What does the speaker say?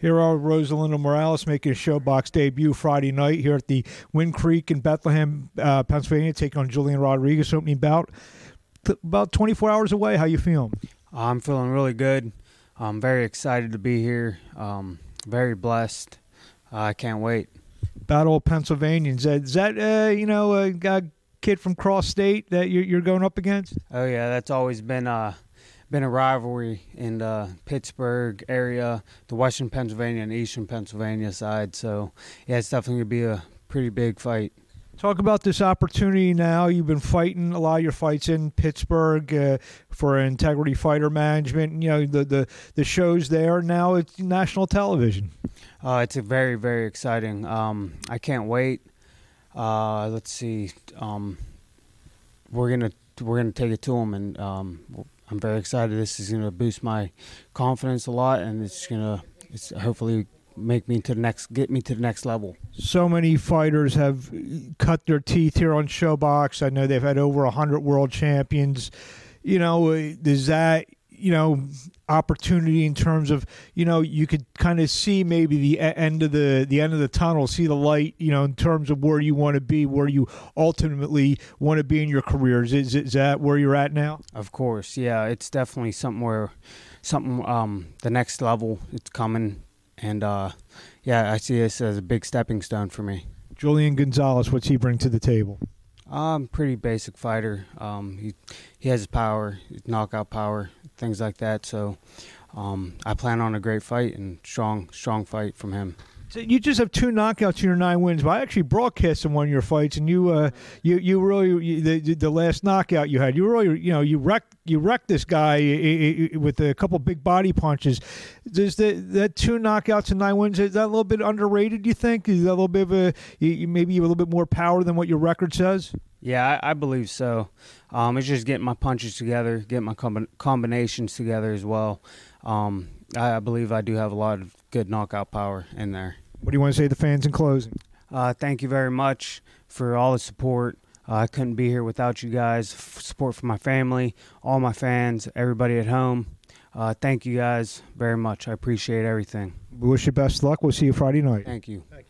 Here are Rosalindo Morales making a ShoBox debut Friday night here at the Wind Creek in Bethlehem, uh, Pennsylvania, taking on Julian Rodriguez opening bout. Th- about 24 hours away. How you feeling? I'm feeling really good. I'm very excited to be here. Um, very blessed. Uh, I can't wait. Battle of Pennsylvanians. Is that uh, you know a, kid from cross state that you're, you're going up against? Oh yeah, that's always been uh, been a rivalry in the Pittsburgh area, the Western Pennsylvania and Eastern Pennsylvania side. So yeah, it's definitely gonna be a pretty big fight. Talk about this opportunity now. You've been fighting a lot of your fights in Pittsburgh uh, for Integrity Fighter Management. You know the, the the shows there. Now it's national television. Uh, it's a very very exciting. Um, I can't wait. Uh, let's see. Um, we're gonna we're gonna take it to them, and um, I'm very excited. This is going to boost my confidence a lot, and it's going to it's hopefully make me to the next get me to the next level. So many fighters have cut their teeth here on ShoBox. I know they've had over hundred world champions. You know, does that you know opportunity in terms of you know you could kind of see maybe the end of the the end of the tunnel see the light you know in terms of where you want to be where you ultimately want to be in your careers is, is that where you're at now? Of course yeah it's definitely something where something um the next level it's coming. And uh yeah i see this as a big stepping stone for me. Julian gonzalez what's he bring to the table um, pretty basic fighter. Um, he he has power, knockout power, things like that. So um, I plan on a great fight and strong strong fight from him. You just have two knockouts in your nine wins, but I actually broadcasted one of your fights, and you, uh, you, you really you, the the last knockout you had, you really, you know, you wrecked you wrecked this guy with a couple big body punches. Does the that two knockouts and nine wins is that a little bit underrated? You think is that a little bit of a maybe a little bit more power than what your record says? Yeah, I, I believe so. Um, it's just getting my punches together, getting my com- combinations together as well. Um, I, I, believe I do have a lot of good knockout power in there. What do you want to say to the fans in closing? Uh, thank you very much for all the support. Uh, I couldn't be here without you guys. F- support from my family, all my fans, everybody at home. Uh, thank you guys very much. I appreciate everything. We wish you best luck. We'll see you Friday night. Thank you. Thank you.